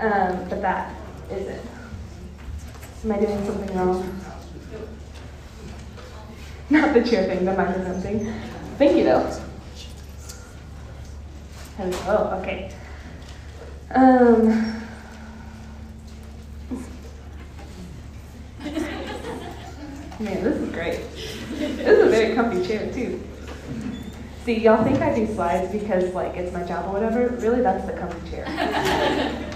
Um, but that is it. Am I doing something wrong? Not the chair thing, the microphone thing. Thank you, though. Oh, okay. Um, man, this is great. This is a very comfy chair, too. See, y'all think I do slides because, like, it's my job or whatever. Really, that's the comfy chair.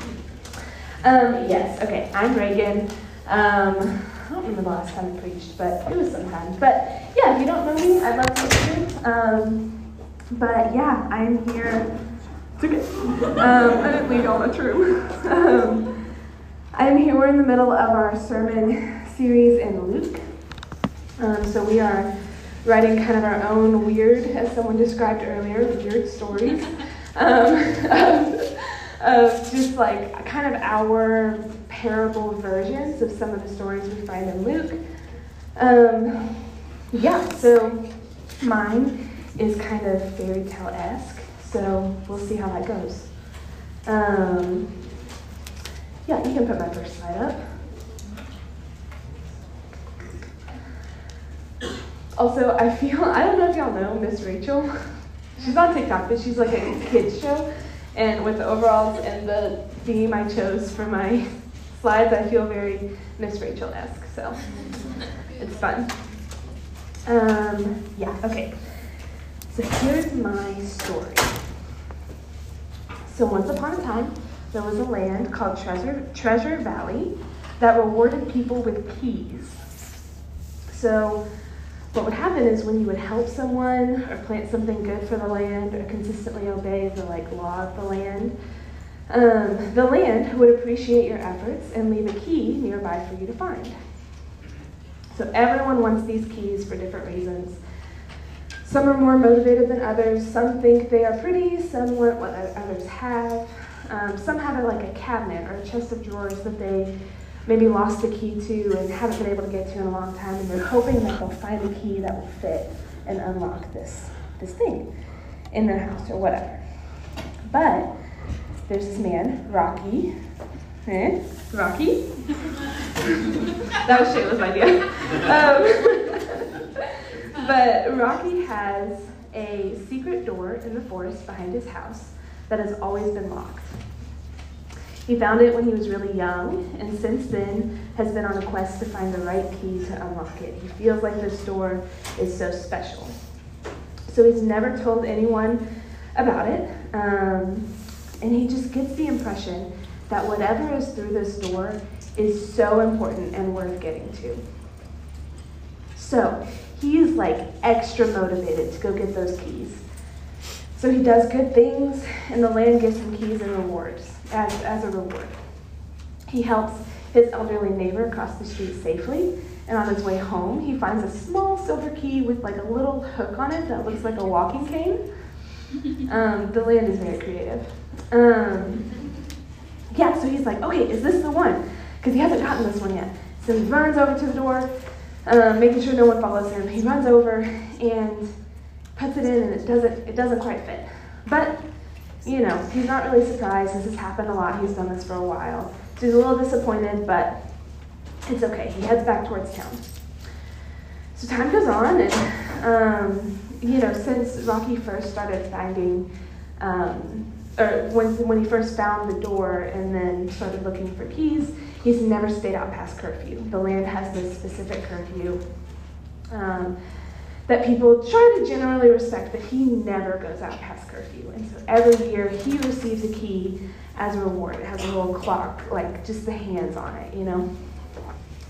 um, yes, okay, I'm Reagann. Um, I don't remember the last time I preached, but it was sometime. But yeah, if you don't know me, I'd love to meet you. Um, but yeah, I'm here. It's okay. Um, I didn't lead all the room. um, I'm here. We're in the middle of our sermon series in Luke. Um, so we are writing kind of our own weird, as someone described earlier, weird stories. Of, of just like kind of our parable versions of some of the stories we find in Luke. Um, yeah, so mine is kind of fairy tale esque, so we'll see how that goes. Um, yeah, you can put my first slide up. Also, I feel, I don't know if y'all know Miss Rachel. She's on TikTok, but she's like a kids show. And with the overalls and the theme I chose for my slides, I feel very Miss Rachel esque. So it's fun. Um, yeah, okay. So here's my story. So once upon a time, there was a land called Treasure, Treasure Valley that rewarded people with keys. So what would happen is when you would help someone or plant something good for the land or consistently obey the like law of the land, um, the land would appreciate your efforts and leave a key nearby for you to find. So everyone wants these keys for different reasons. Some are more motivated than others. Some think they are pretty. Some want what others have. Um, some have a, like a cabinet or a chest of drawers that they maybe lost the key to and haven't been able to get to in a long time, and they're hoping that they'll find a key that will fit and unlock this this thing in their house or whatever. But there's this man, Rocky. Eh? Rocky? that was Shayla's idea. Um, but Rocky has a secret door in the forest behind his house that has always been locked. He found it when he was really young, and since then has been on a quest to find the right key to unlock it. He feels like this door is so special. So he's never told anyone about it, um, and he just gets the impression that whatever is through this door is so important and worth getting to. So he is like extra motivated to go get those keys. So he does good things, and the land gives him keys and rewards as, as a reward. He helps his elderly neighbor cross the street safely, and on his way home, he finds a small silver key with like a little hook on it that looks like a walking cane. Um, the land is very creative. Um, yeah, so he's like, okay, is this the one? Because he hasn't gotten this one yet. So he runs over to the door, um, making sure no one follows him. He runs over and puts it in, and it doesn't it doesn't quite fit. But you know, he's not really surprised. This has happened a lot. He's done this for a while. So he's a little disappointed, but it's okay. He heads back towards town. So time goes on, and, um, you know, since Rocky first started finding, um, or when, when he first found the door and then started looking for keys, he's never stayed out past curfew. The land has this specific curfew. Um, that people try to generally respect, but he never goes out past curfew. And so every year he receives a key as a reward. It has a little clock, like just the hands on it, you know?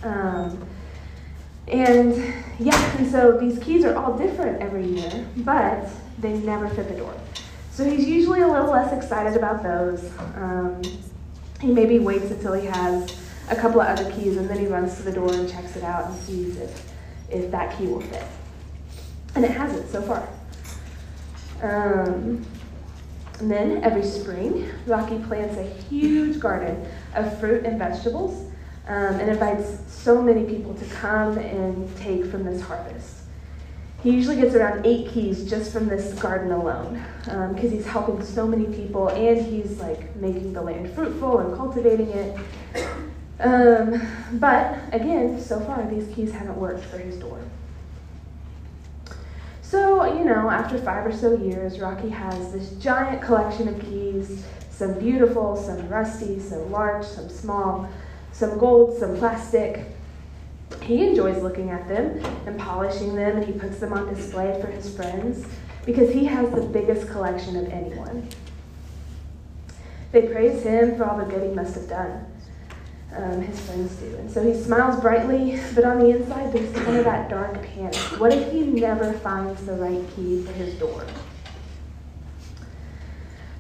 Um, and yeah, and so these keys are all different every year, but they never fit the door. So he's usually a little less excited about those. Um, he maybe waits until he has a couple of other keys and then he runs to the door and checks it out and sees if, if that key will fit. And it hasn't so far. Um, and then every spring, Rocky plants a huge garden of fruit and vegetables um, and invites so many people to come and take from this harvest. He usually gets around eight keys just from this garden alone because um, he's helping so many people and he's like making the land fruitful and cultivating it. Um, but again, so far these keys haven't worked for his door. So, you know, after five or so years, Rocky has this giant collection of keys some beautiful, some rusty, some large, some small, some gold, some plastic. He enjoys looking at them and polishing them, and he puts them on display for his friends because he has the biggest collection of anyone. They praise him for all the good he must have done. Um, his friends do. And so he smiles brightly, but on the inside, there's kind of that dark panic. What if he never finds the right key for his door?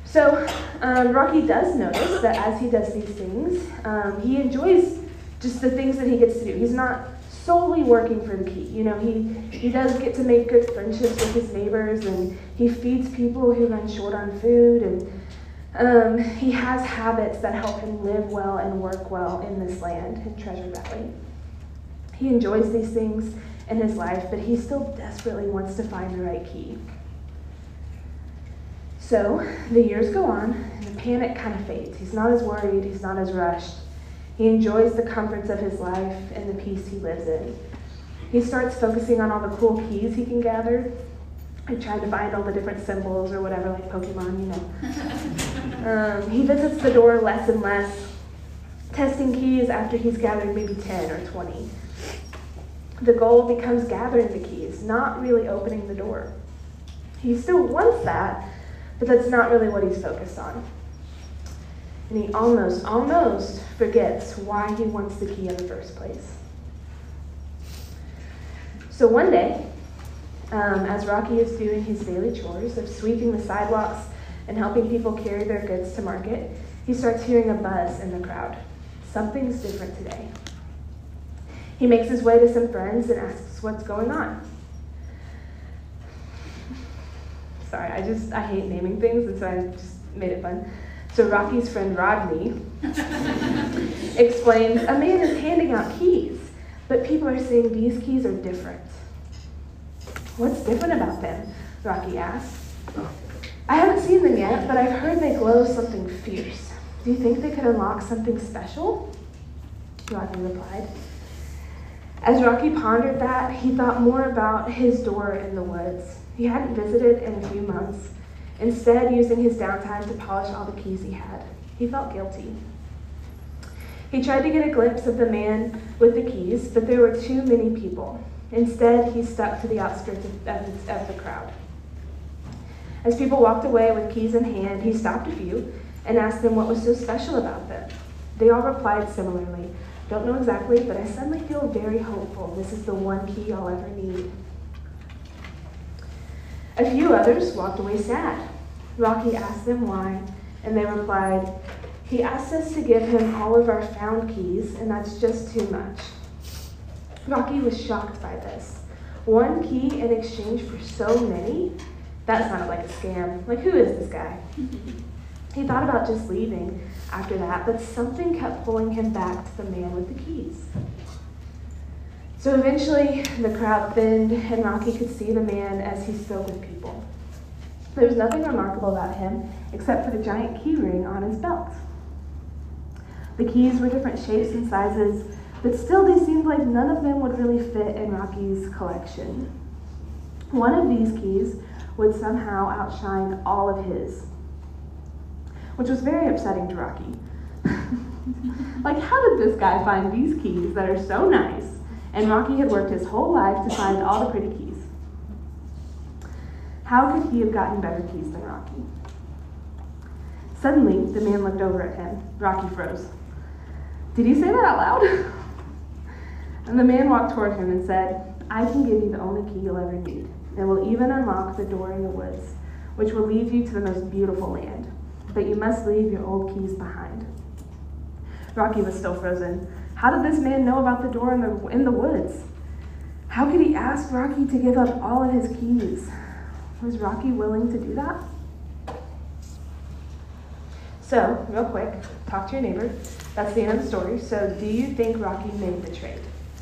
So um, Rocky does notice that as he does these things, um, he enjoys just the things that he gets to do. He's not solely working for the key. You know, he, he does get to make good friendships with his neighbors, and he feeds people who run short on food, and um, he has habits that help him live well and work well in this land, in Treasure Valley. He enjoys these things in his life, but he still desperately wants to find the right key. So the years go on, and the panic kind of fades. He's not as worried, he's not as rushed. He enjoys the comforts of his life and the peace he lives in. He starts focusing on all the cool keys he can gather and tried to find all the different symbols or whatever, like Pokemon, you know. um, he visits the door less and less, testing keys after he's gathered maybe 10 or 20. The goal becomes gathering the keys, not really opening the door. He still wants that, but that's not really what he's focused on. And he almost, almost forgets why he wants the key in the first place. So one day, um, as Rocky is doing his daily chores of sweeping the sidewalks and helping people carry their goods to market, he starts hearing a buzz in the crowd. Something's different today. He makes his way to some friends and asks what's going on. Sorry, I just I hate naming things, and so I just made it fun. So Rocky's friend Rodney explains a man is handing out keys, but people are saying these keys are different. What's different about them? Rocky asked. I haven't seen them yet, but I've heard they glow something fierce. Do you think they could unlock something special? Rocky replied. As Rocky pondered that, he thought more about his door in the woods. He hadn't visited in a few months, instead, using his downtime to polish all the keys he had. He felt guilty. He tried to get a glimpse of the man with the keys, but there were too many people. Instead, he stuck to the outskirts of, of, of the crowd. As people walked away with keys in hand, he stopped a few and asked them what was so special about them. They all replied similarly. Don't know exactly, but I suddenly feel very hopeful. This is the one key I'll ever need. A few others walked away sad. Rocky asked them why, and they replied, He asked us to give him all of our found keys, and that's just too much. Rocky was shocked by this. One key in exchange for so many? That sounded like a scam. Like, who is this guy? he thought about just leaving after that, but something kept pulling him back to the man with the keys. So eventually, the crowd thinned, and Rocky could see the man as he spoke with people. There was nothing remarkable about him except for the giant key ring on his belt. The keys were different shapes and sizes, but still they seemed like none of them would really fit in Rocky's collection. One of these keys would somehow outshine all of his, which was very upsetting to Rocky. like, how did this guy find these keys that are so nice and Rocky had worked his whole life to find all the pretty keys. How could he have gotten better keys than Rocky? Suddenly, the man looked over at him. Rocky froze. Did he say that out loud? and the man walked toward him and said, I can give you the only key you'll ever need, and will even unlock the door in the woods, which will lead you to the most beautiful land. But you must leave your old keys behind. Rocky was still frozen. How did this man know about the door in the, in the woods? How could he ask Rocky to give up all of his keys? Was Rocky willing to do that? So, real quick, talk to your neighbor. That's the end of the story. So, do you think Rocky made the trade?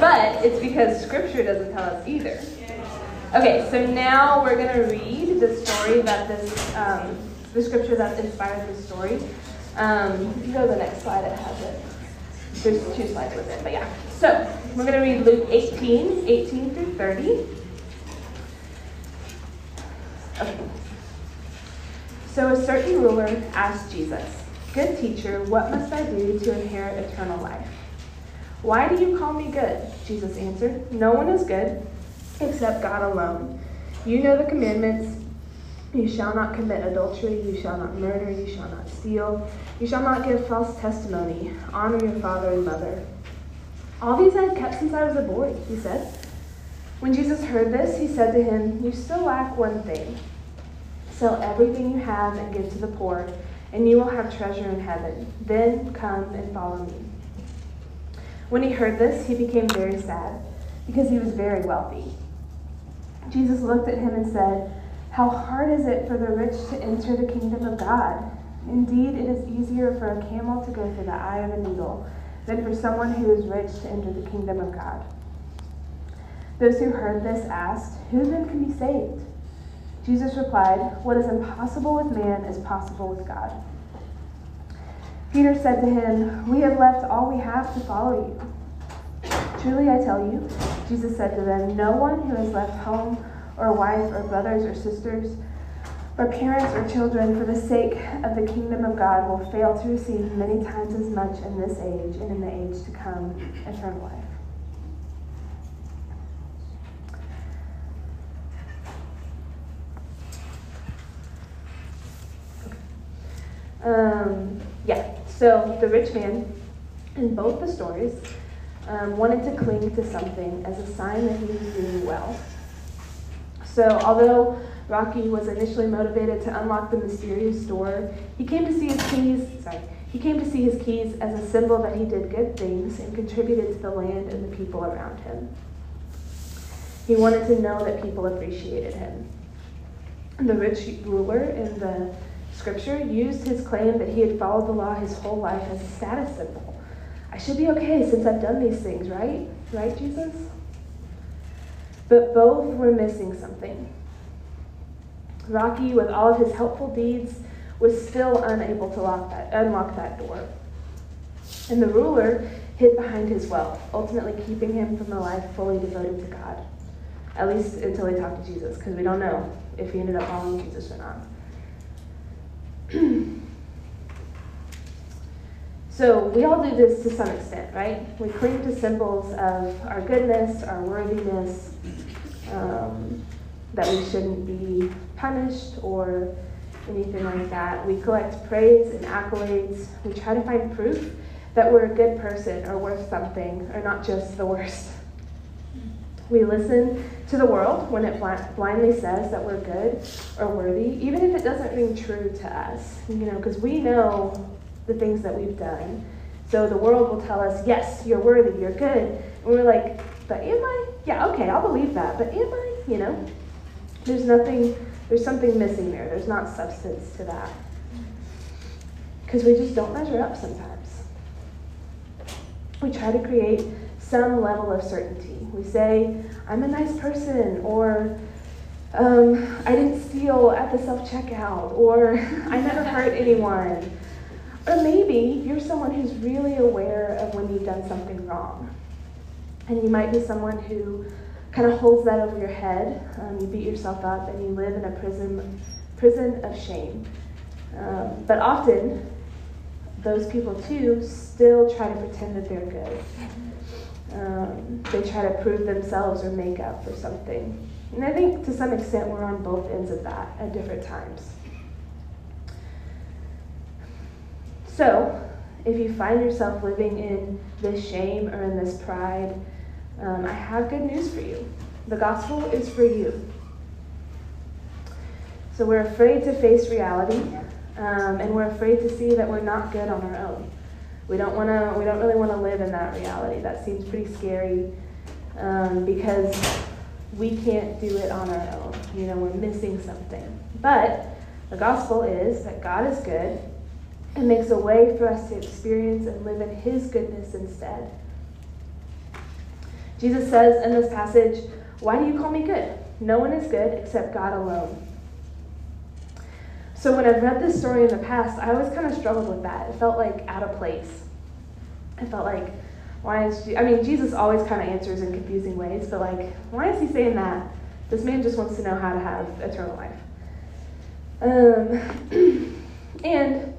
But it's because Scripture doesn't tell us either. Okay, so now we're going to read the story that this, um, the scripture that inspired this story. Um, go to the next slide, it has it. There's two slides with it, but yeah. So we're going to read Luke 18, 18 through 30. Okay. So a certain ruler asked Jesus, Good teacher, what must I do to inherit eternal life? Why do you call me good? Jesus answered, No one is good except God alone. You know the commandments. You shall not commit adultery, you shall not murder, you shall not steal, you shall not give false testimony, honor your father and mother. All these I have kept since I was a boy, he said. When Jesus heard this, he said to him, You still lack one thing. Sell everything you have and give to the poor, and you will have treasure in heaven. Then come and follow me. When he heard this, he became very sad, because he was very wealthy. Jesus looked at him and said, How hard is it for the rich to enter the kingdom of God? Indeed, it is easier for a camel to go through the eye of a needle than for someone who is rich to enter the kingdom of God. Those who heard this asked, Who then can be saved? Jesus replied, What is impossible with man is possible with God. Peter said to him, We have left all we have to follow you. Truly I tell you, Jesus said to them, No one who has left home or wife or brothers or sisters or parents or children for the sake of the kingdom of God will fail to receive many times as much in this age and in the age to come eternal life. Um, so the rich man in both the stories um, wanted to cling to something as a sign that he was doing well. So, although Rocky was initially motivated to unlock the mysterious door, he came to see his keys. Sorry, he came to see his keys as a symbol that he did good things and contributed to the land and the people around him. He wanted to know that people appreciated him. The rich ruler in the scripture used his claim that he had followed the law his whole life as a status symbol. I should be okay since I've done these things, right? Right, Jesus? But both were missing something. Rocky, with all of his helpful deeds, was still unable to lock that, unlock that door. And the ruler hid behind his wealth, ultimately keeping him from a life fully devoted to God. At least until he talked to Jesus, because we don't know if he ended up following Jesus or not. So we all do this to some extent, right? We cling to symbols of our goodness, our worthiness, um, that we shouldn't be punished or anything like that. We collect praise and accolades. We try to find proof that we're a good person or worth something or not just the worst. We listen to the world when it blindly says that we're good or worthy, even if it doesn't ring true to us, you know, because we know the things that we've done. So the world will tell us, yes, you're worthy, you're good. And we're like, but am I? Yeah, okay, I'll believe that, but am I? You know? There's nothing, there's something missing there. There's not substance to that. Because we just don't measure up sometimes. We try to create some level of certainty. We say, I'm a nice person, or um, I didn't steal at the self checkout, or I never hurt anyone, or maybe you're someone who's really aware of when you've done something wrong. And you might be someone who kind of holds that over your head. Um, you beat yourself up and you live in a prison, prison of shame. Um, but often, those people too still try to pretend that they're good. Um, they try to prove themselves or make up for something. And I think to some extent we're on both ends of that at different times. So, if you find yourself living in this shame or in this pride, um, I have good news for you. The gospel is for you. So, we're afraid to face reality, um, and we're afraid to see that we're not good on our own. We don't want to. We don't really want to live in that reality. That seems pretty scary um, because we can't do it on our own. You know, we're missing something. But the gospel is that God is good and makes a way for us to experience and live in His goodness instead. Jesus says in this passage, Why do you call me good? No one is good except God alone. So when I've read this story in the past, I always kind of struggled with that. It felt like out of place. I felt like, why is she, I mean, Jesus always kind of answers in confusing ways, but like, why is he saying that? This man just wants to know how to have eternal life. Um, and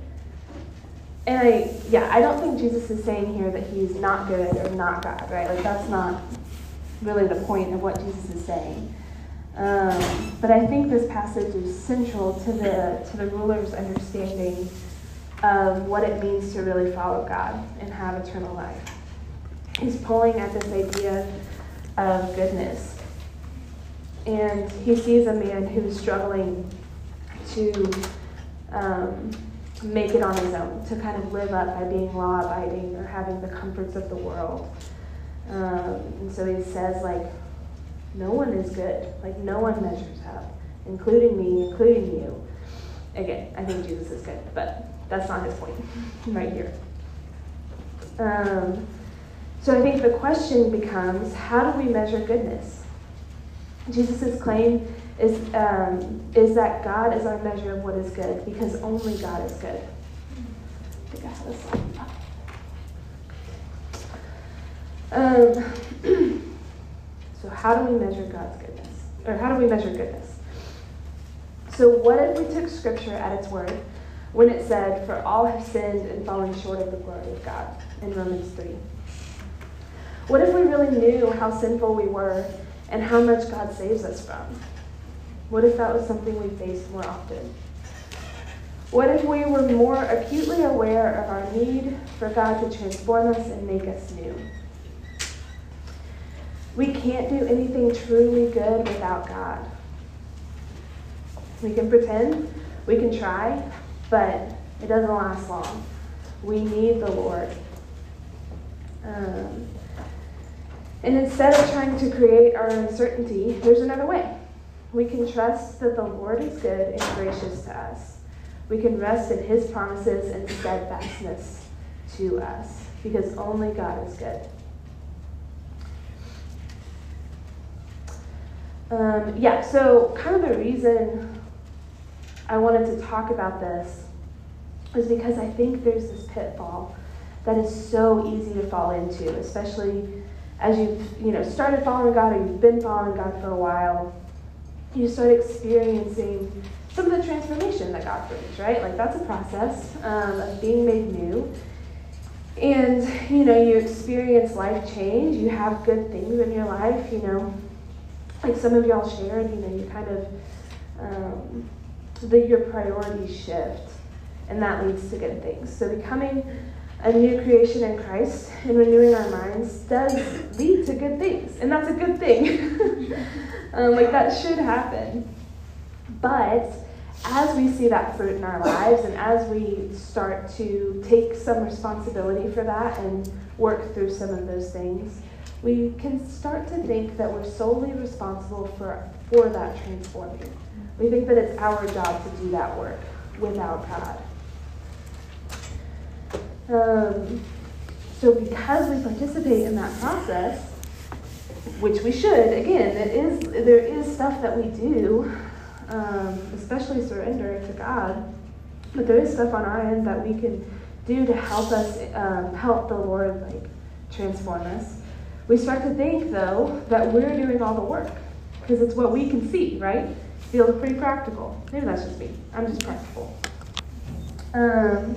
and I yeah, I don't think Jesus is saying here that he's not good or not God, right? Like that's not really the point of what Jesus is saying. Um, but I think this passage is central to the to the ruler's understanding of what it means to really follow God and have eternal life. He's pulling at this idea of goodness. And he sees a man who's struggling to um, make it on his own, to kind of live up by being law abiding or having the comforts of the world. Um, and so he says, like, no one is good. Like, no one measures up, including me, including you. Again, I think Jesus is good, but that's not his point right here. Um, so I think the question becomes how do we measure goodness? Jesus' claim is, um, is that God is our measure of what is good because only God is good. I think I have a slide. Um, how do we measure God's goodness? Or how do we measure goodness? So, what if we took Scripture at its word when it said, For all have sinned and fallen short of the glory of God in Romans 3? What if we really knew how sinful we were and how much God saves us from? What if that was something we faced more often? What if we were more acutely aware of our need for God to transform us and make us new? We can't do anything truly good without God. We can pretend, we can try, but it doesn't last long. We need the Lord. Um, and instead of trying to create our uncertainty, there's another way. We can trust that the Lord is good and gracious to us. We can rest in his promises and steadfastness to us because only God is good. Um, yeah, so kind of the reason I wanted to talk about this is because I think there's this pitfall that is so easy to fall into, especially as you've you know started following God or you've been following God for a while you start experiencing some of the transformation that God brings, right? Like that's a process um, of being made new. And, you know, you experience life change, you have good things in your life, you know, like some of y'all shared, you know, you kind of, um, the, your priorities shift, and that leads to good things. So becoming a new creation in Christ and renewing our minds does lead to good things, and that's a good thing. um, like that should happen. But as we see that fruit in our lives, and as we start to take some responsibility for that and work through some of those things, we can start to think that we're solely responsible for, for that transforming. We think that it's our job to do that work without God. Um, so, because we participate in that process, which we should, again, it is there is stuff that we do, um, especially surrender to God, but there is stuff on our end that we can do to help us um, help the Lord like transform us. We start to think though that we're doing all the work because it's what we can see, right? Feels pretty practical. Maybe that's just me. I'm just practical. Um,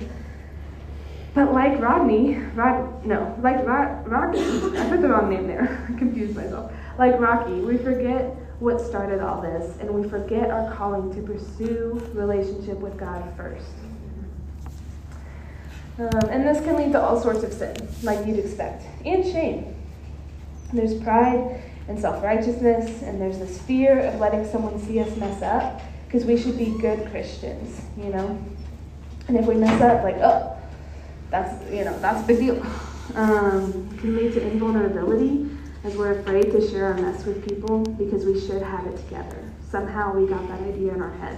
but like Rodney, Rod, no, like Rod, Rocky, I put the wrong name there. I confused myself. Like Rocky, we forget what started all this, and we forget our calling to pursue relationship with God first. Um, and this can lead to all sorts of sin, like you'd expect, and shame. There's pride and self righteousness, and there's this fear of letting someone see us mess up, because we should be good Christians, you know? And if we mess up, like, oh, that's you know that's a big deal. Um, can lead to invulnerability as we're afraid to share our mess with people because we should have it together. Somehow we got that idea in our head.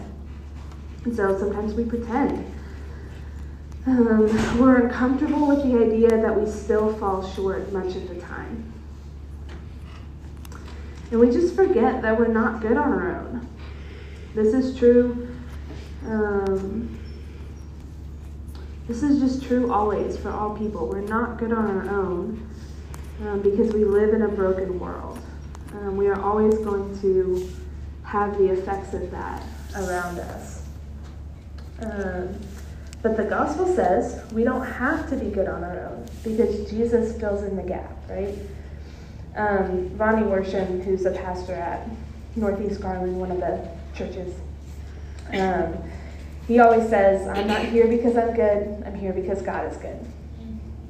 And so sometimes we pretend. Um, we're uncomfortable with the idea that we still fall short much of the time. And we just forget that we're not good on our own. This is true. Um, this is just true always for all people. We're not good on our own um, because we live in a broken world. Um, we are always going to have the effects of that around us. Um, but the gospel says we don't have to be good on our own because Jesus fills in the gap, right? Um, Ronnie Worsham, who's a pastor at Northeast Garland, one of the churches, um, he always says, I'm not here because I'm good, I'm here because God is good.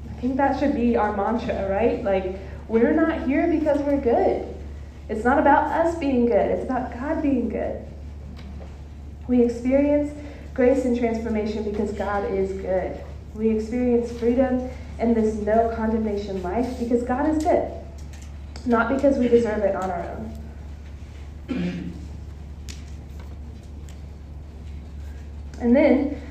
I think that should be our mantra, right? Like, we're not here because we're good. It's not about us being good, it's about God being good. We experience grace and transformation because God is good. We experience freedom and this no condemnation life because God is good, not because we deserve it on our own. And then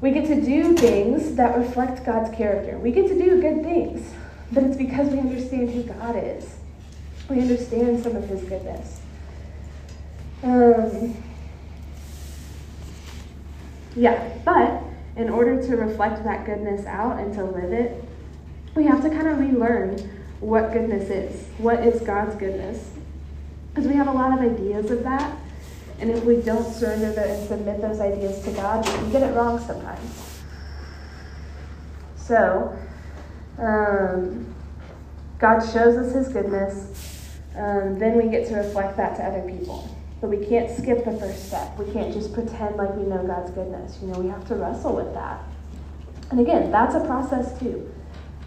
we get to do things that reflect God's character. We get to do good things, but it's because we understand who God is. We understand some of His goodness. Um, yeah, but in order to reflect that goodness out and to live it, we have to kind of relearn what goodness is. What is God's goodness? Because we have a lot of ideas of that, and if we don't surrender that and submit those ideas to God, we get it wrong sometimes. So, um, God shows us His goodness. Um, then we get to reflect that to other people. But we can't skip the first step. We can't just pretend like we know God's goodness. You know, we have to wrestle with that. And again, that's a process too.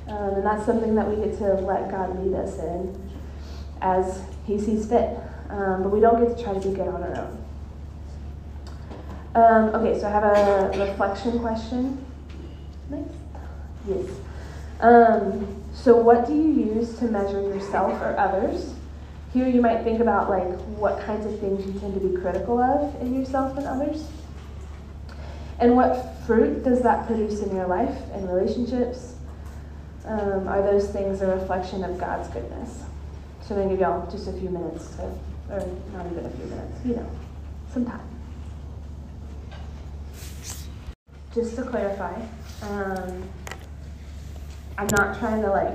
Um, and that's something that we get to let God lead us in as He sees fit. Um, but we don't get to try to be good on our own. Um, okay, so I have a reflection question. Nice. Yes. Um, so, what do you use to measure yourself or others? Here, you might think about like what kinds of things you tend to be critical of in yourself and others, and what fruit does that produce in your life and relationships? Um, are those things a reflection of God's goodness? So, I'm gonna give y'all just a few minutes to, or not even a few minutes, you know, some time. just to clarify, um, I'm not trying to like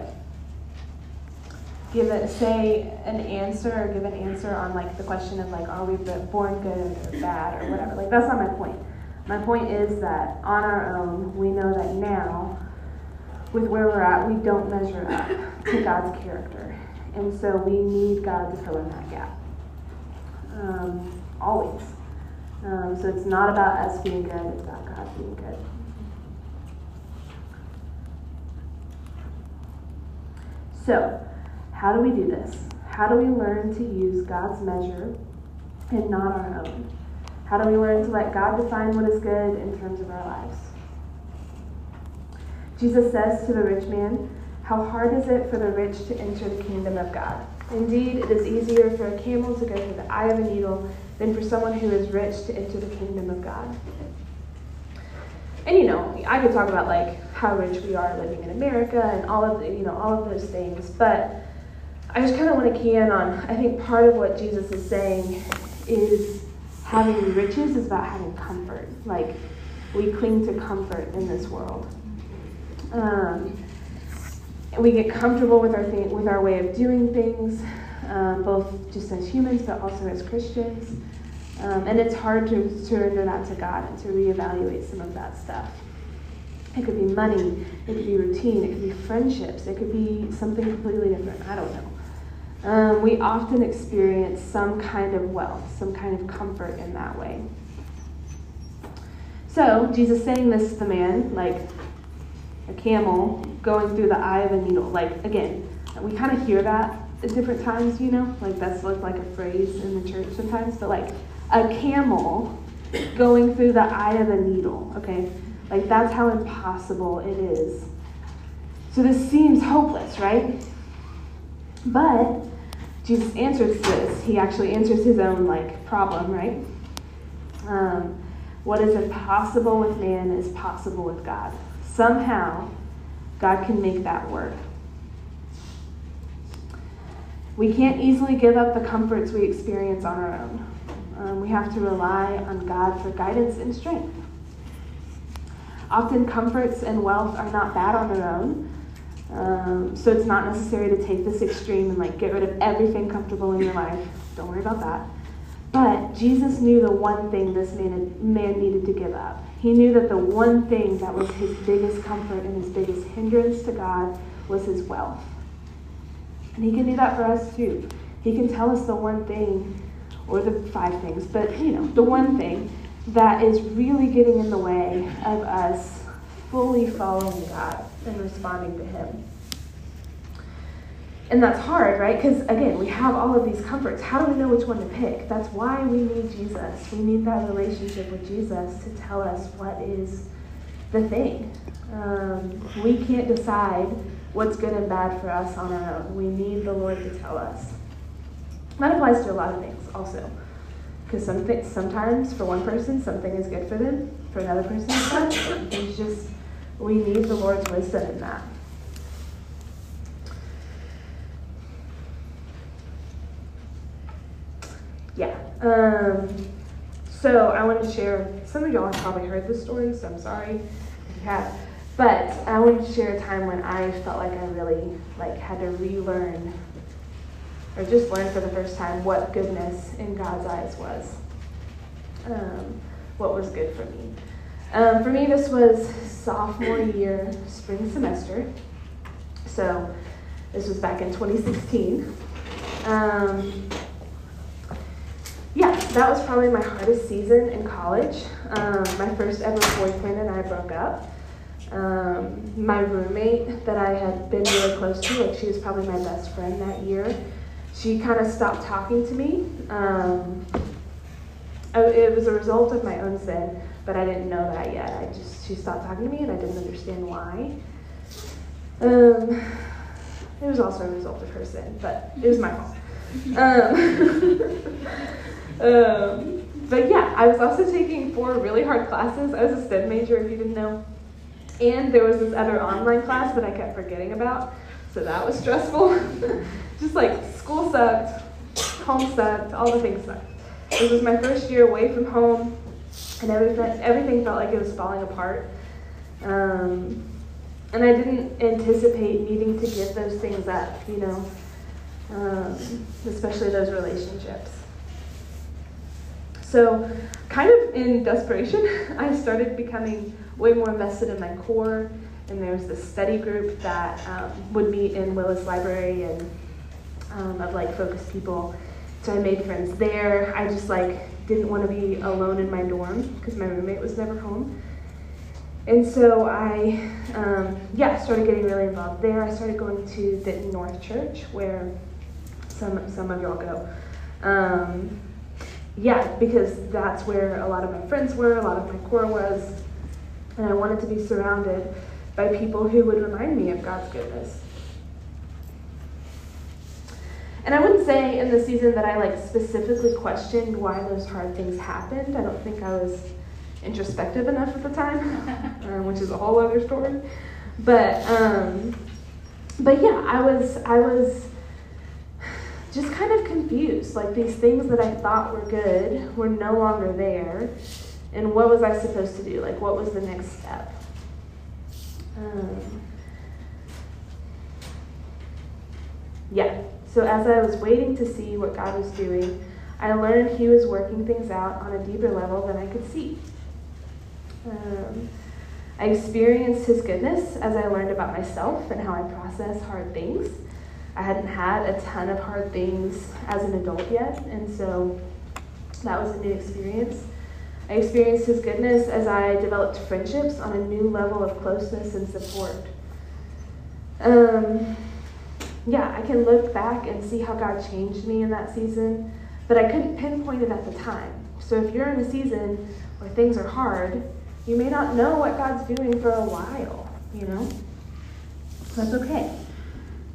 give it say an answer or give an answer on like the question of like are we born good or bad or whatever. Like that's not my point. My point is that on our own we know that now with where we're at we don't measure up to God's character, and so we need God to fill in that gap. Um, always. Um, so it's not about us being good, it's about God being good. So, how do we do this? How do we learn to use God's measure and not our own? How do we learn to let God define what is good in terms of our lives? Jesus says to the rich man, How hard is it for the rich to enter the kingdom of God? Indeed, it is easier for a camel to go through the eye of a needle than for someone who is rich to enter the kingdom of God. And you know, I could talk about like how rich we are living in America and all of the, you know all of those things, but I just kind of want to key in on. I think part of what Jesus is saying is having riches is about having comfort. Like we cling to comfort in this world. Um, we get comfortable with our with our way of doing things, um, both just as humans but also as Christians. Um, and it's hard to surrender that to God and to reevaluate some of that stuff. It could be money, it could be routine, it could be friendships, it could be something completely different. I don't know. Um, we often experience some kind of wealth, some kind of comfort in that way. So, Jesus saying this to the man, like a camel going through the eye of a needle. Like, again, we kind of hear that at different times, you know? Like, that's looked like a phrase in the church sometimes, but like, a camel going through the eye of a needle, okay? Like, that's how impossible it is. So, this seems hopeless, right? But Jesus answers this. He actually answers his own, like, problem, right? Um, what is impossible with man is possible with God. Somehow, God can make that work. We can't easily give up the comforts we experience on our own. Um, we have to rely on God for guidance and strength. Often, comforts and wealth are not bad on their own. Um, so it's not necessary to take this extreme and like get rid of everything comfortable in your life. Don't worry about that. But Jesus knew the one thing this man, man needed to give up. He knew that the one thing that was his biggest comfort and his biggest hindrance to God was his wealth. And he can do that for us too. He can tell us the one thing, or the five things, but you know, the one thing that is really getting in the way of us fully following God and responding to Him. And that's hard, right? Because again, we have all of these comforts. How do we know which one to pick? That's why we need Jesus. We need that relationship with Jesus to tell us what is the thing. Um, we can't decide what's good and bad for us on our own. We need the Lord to tell us. That applies to a lot of things also. Because some th- sometimes for one person, something is good for them. For another person, it's not. It's just, we need the Lord's wisdom in that. Yeah. Um, so I want to share, some of y'all have probably heard this story, so I'm sorry if you have. But I want to share a time when I felt like I really like had to relearn or just learn for the first time what goodness in God's eyes was. Um, what was good for me. Um, for me, this was sophomore year, spring semester. So this was back in 2016. Um, that was probably my hardest season in college. Um, my first ever boyfriend and I broke up. Um, my roommate that I had been really close to, like she was probably my best friend that year, she kind of stopped talking to me. Um, it was a result of my own sin, but I didn't know that yet. I just she stopped talking to me, and I didn't understand why. Um, it was also a result of her sin, but it was my fault. Um, but yeah, I was also taking four really hard classes. I was a STEM major, if you didn't know. And there was this other online class that I kept forgetting about, so that was stressful. Just like school sucked, home sucked, all the things sucked. This was my first year away from home, and everything, everything felt like it was falling apart. Um, and I didn't anticipate needing to give those things up, you know, um, especially those relationships. So, kind of in desperation, I started becoming way more invested in my core. And there was this study group that um, would meet in Willis Library and um, of like focused people. So I made friends there. I just like didn't want to be alone in my dorm because my roommate was never home. And so I, um, yeah, started getting really involved there. I started going to Denton North Church, where some some of y'all go. Um, yeah, because that's where a lot of my friends were, a lot of my core was, and I wanted to be surrounded by people who would remind me of God's goodness. And I wouldn't say in the season that I like specifically questioned why those hard things happened. I don't think I was introspective enough at the time, um, which is a whole other story. But um, but yeah, I was I was just kind of confused. Like these things that I thought were good were no longer there. And what was I supposed to do? Like, what was the next step? Um, yeah, so as I was waiting to see what God was doing, I learned He was working things out on a deeper level than I could see. Um, I experienced His goodness as I learned about myself and how I process hard things. I hadn't had a ton of hard things as an adult yet, and so that was a new experience. I experienced His goodness as I developed friendships on a new level of closeness and support. Um, yeah, I can look back and see how God changed me in that season, but I couldn't pinpoint it at the time. So if you're in a season where things are hard, You may not know what God's doing for a while, you know? That's okay.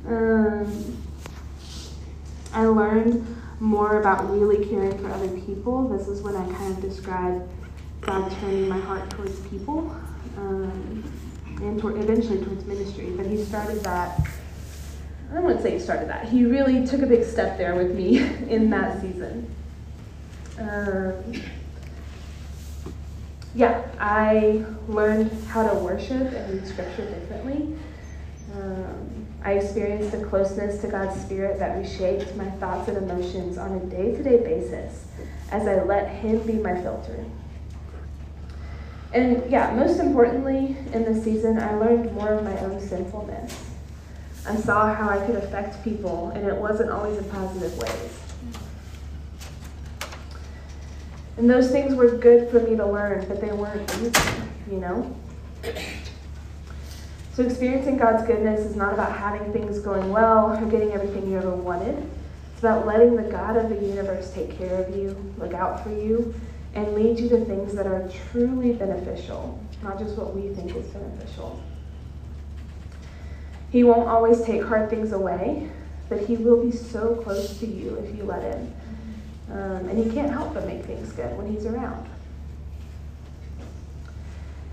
Um, I learned more about really caring for other people. This is when I kind of describe God turning my heart towards people um, and toward, eventually towards ministry. But He started that. I wouldn't say He started that. He really took a big step there with me in that season. Um, yeah, I learned how to worship and read scripture differently. Um, I experienced a closeness to God's Spirit that reshaped my thoughts and emotions on a day to day basis as I let Him be my filter. And yeah, most importantly, in this season, I learned more of my own sinfulness. I saw how I could affect people, and it wasn't always in positive ways. And those things were good for me to learn, but they weren't easy, you know? So, experiencing God's goodness is not about having things going well or getting everything you ever wanted. It's about letting the God of the universe take care of you, look out for you, and lead you to things that are truly beneficial, not just what we think is beneficial. He won't always take hard things away, but He will be so close to you if you let Him. Um, and he can't help but make things good when he's around.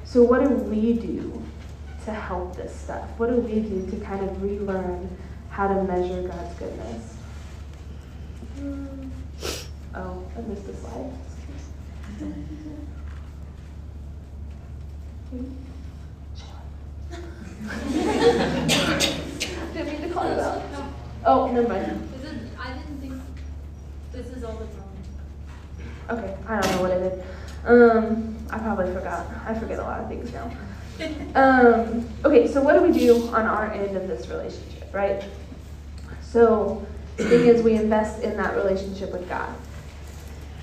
So, what do we do to help this stuff? What do we do to kind of relearn how to measure God's goodness? Um, oh, I missed a slide. Didn't mean to call it out. Oh, never mind. I didn't think this is all that's on. Okay, I don't know what it is. Um, I probably forgot. I forget a lot of things now. Um, okay, so what do we do on our end of this relationship, right? So the thing is, we invest in that relationship with God.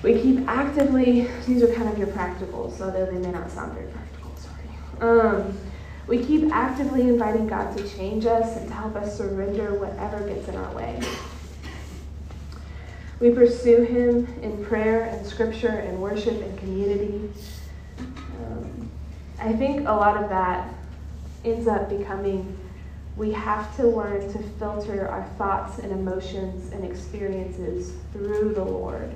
We keep actively, these are kind of your practicals, although they may not sound very practical, sorry. Um, we keep actively inviting God to change us and to help us surrender whatever gets in our way. We pursue Him in prayer and scripture and worship and community. Um, I think a lot of that ends up becoming we have to learn to filter our thoughts and emotions and experiences through the Lord.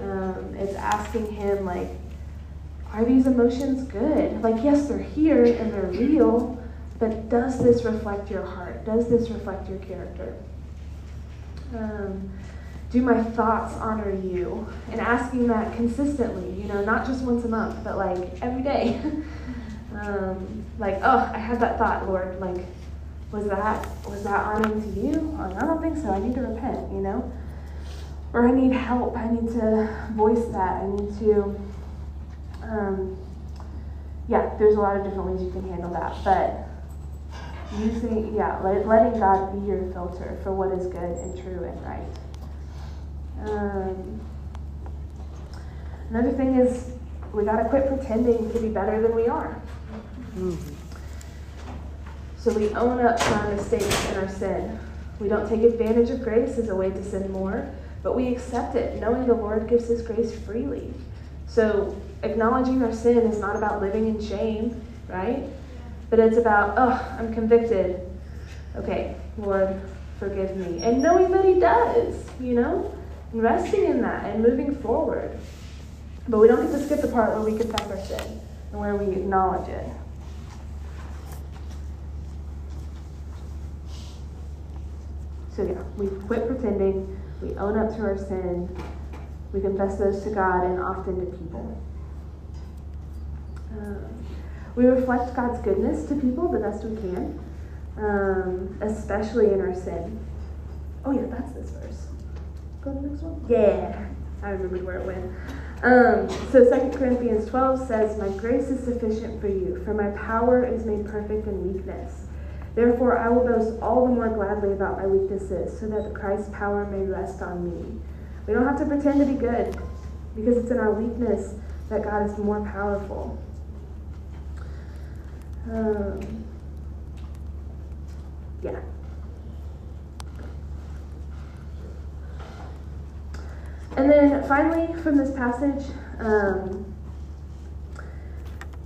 Um, it's asking Him, like, are these emotions good? Like, yes, they're here and they're real, but does this reflect your heart? Does this reflect your character? Um, do my thoughts honor you? And asking that consistently, you know, not just once a month, but like every day. um, like, oh, I had that thought, Lord. Like, was that was that honoring to you? I don't think so. I need to repent, you know. Or I need help. I need to voice that. I need to. Um, yeah, there's a lot of different ways you can handle that, but using yeah, let, letting God be your filter for what is good and true and right. Um, another thing is we got to quit pretending to be better than we are. Mm-hmm. So we own up to our mistakes and our sin. We don't take advantage of grace as a way to sin more, but we accept it, knowing the Lord gives His grace freely. So acknowledging our sin is not about living in shame, right? But it's about, oh, I'm convicted. Okay, Lord, forgive me. And knowing that He does, you know? and resting in that and moving forward. But we don't get to skip the part where we confess our sin and where we acknowledge it. So, yeah, we quit pretending, we own up to our sin, we confess those to God and often to people. Um, we reflect God's goodness to people the best we can, um, especially in our sin. Oh, yeah, that's this verse. Go to the next one? Yeah. I remembered where it went. Um, so 2 Corinthians 12 says, My grace is sufficient for you, for my power is made perfect in weakness. Therefore, I will boast all the more gladly about my weaknesses, so that the Christ's power may rest on me. We don't have to pretend to be good, because it's in our weakness that God is more powerful. Um, yeah. And then finally, from this passage, um,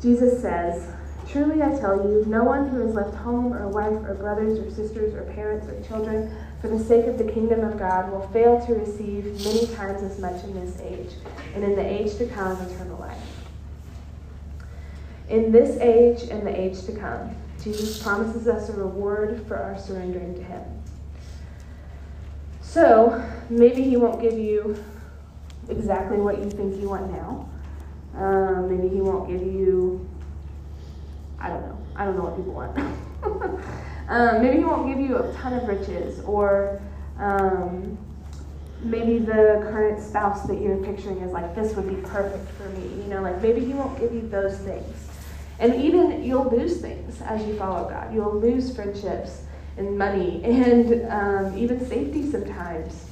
Jesus says, Truly I tell you, no one who has left home or wife or brothers or sisters or parents or children for the sake of the kingdom of God will fail to receive many times as much in this age, and in the age to come, eternal life. In this age and the age to come, Jesus promises us a reward for our surrendering to Him. So, maybe He won't give you exactly what you think you want now. Um, maybe He won't give you, I don't know. I don't know what people want. um, maybe He won't give you a ton of riches or. Um, maybe the current spouse that you're picturing is like, this would be perfect for me. You know, like maybe he won't give you those things. And even you'll lose things as you follow God. You'll lose friendships and money and um, even safety sometimes.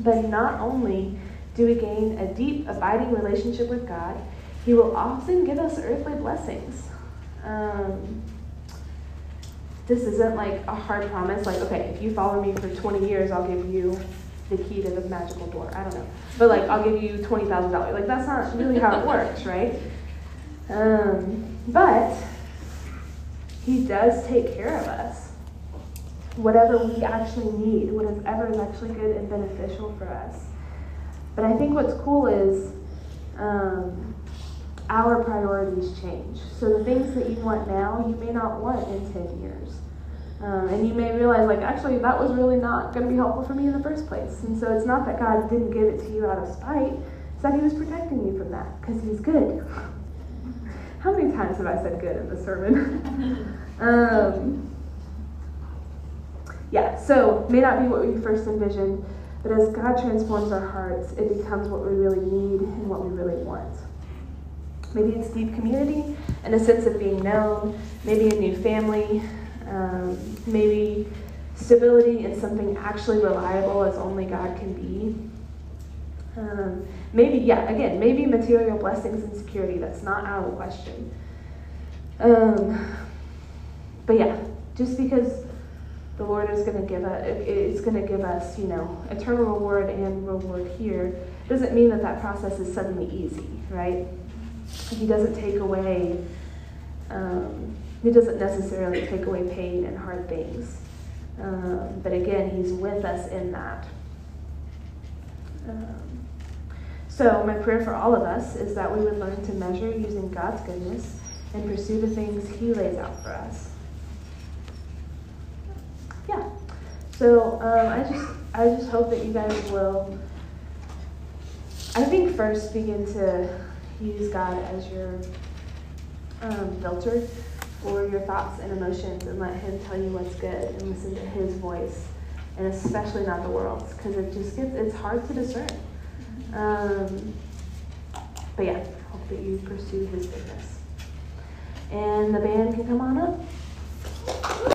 But not only do we gain a deep, abiding relationship with God, He will often give us earthly blessings. Um, this isn't like a hard promise, like, okay, if you follow me for 20 years, I'll give you the key to the magical door. I don't know. But like, I'll give you $20,000. Like, that's not really how it works, right? Um, but He does take care of us. Whatever we actually need, whatever is actually good and beneficial for us. But I think what's cool is um, our priorities change. So the things that you want now, you may not want in 10 years. Um, and you may realize, like, actually, that was really not going to be helpful for me in the first place. And so it's not that God didn't give it to you out of spite, it's that He was protecting you from that because He's good. How many times have I said good in the sermon? um, yeah, so may not be what we first envisioned, but as God transforms our hearts, it becomes what we really need and what we really want. Maybe it's deep community and a sense of being known, maybe a new family, um, maybe stability in something actually reliable as only God can be. Um, maybe, yeah, again, maybe material blessings and security. That's not out of the question. Um, but yeah, just because the Lord is going to give us, it's going to give us, you know, eternal reward and reward here, doesn't mean that that process is suddenly easy, right? He doesn't take away, um, he doesn't necessarily take away pain and hard things. Um, but again, he's with us in that. Um, so, my prayer for all of us is that we would learn to measure using God's goodness and pursue the things He lays out for us. Yeah. So, um, I just I just hope that you guys will. I think first begin to use God as your um, filter for your thoughts and emotions, and let Him tell you what's good, and listen to His voice, and especially not the world's, because it just gets it's hard to discern. Um, but yeah, hope that you pursue his goodness. And the band can come on up.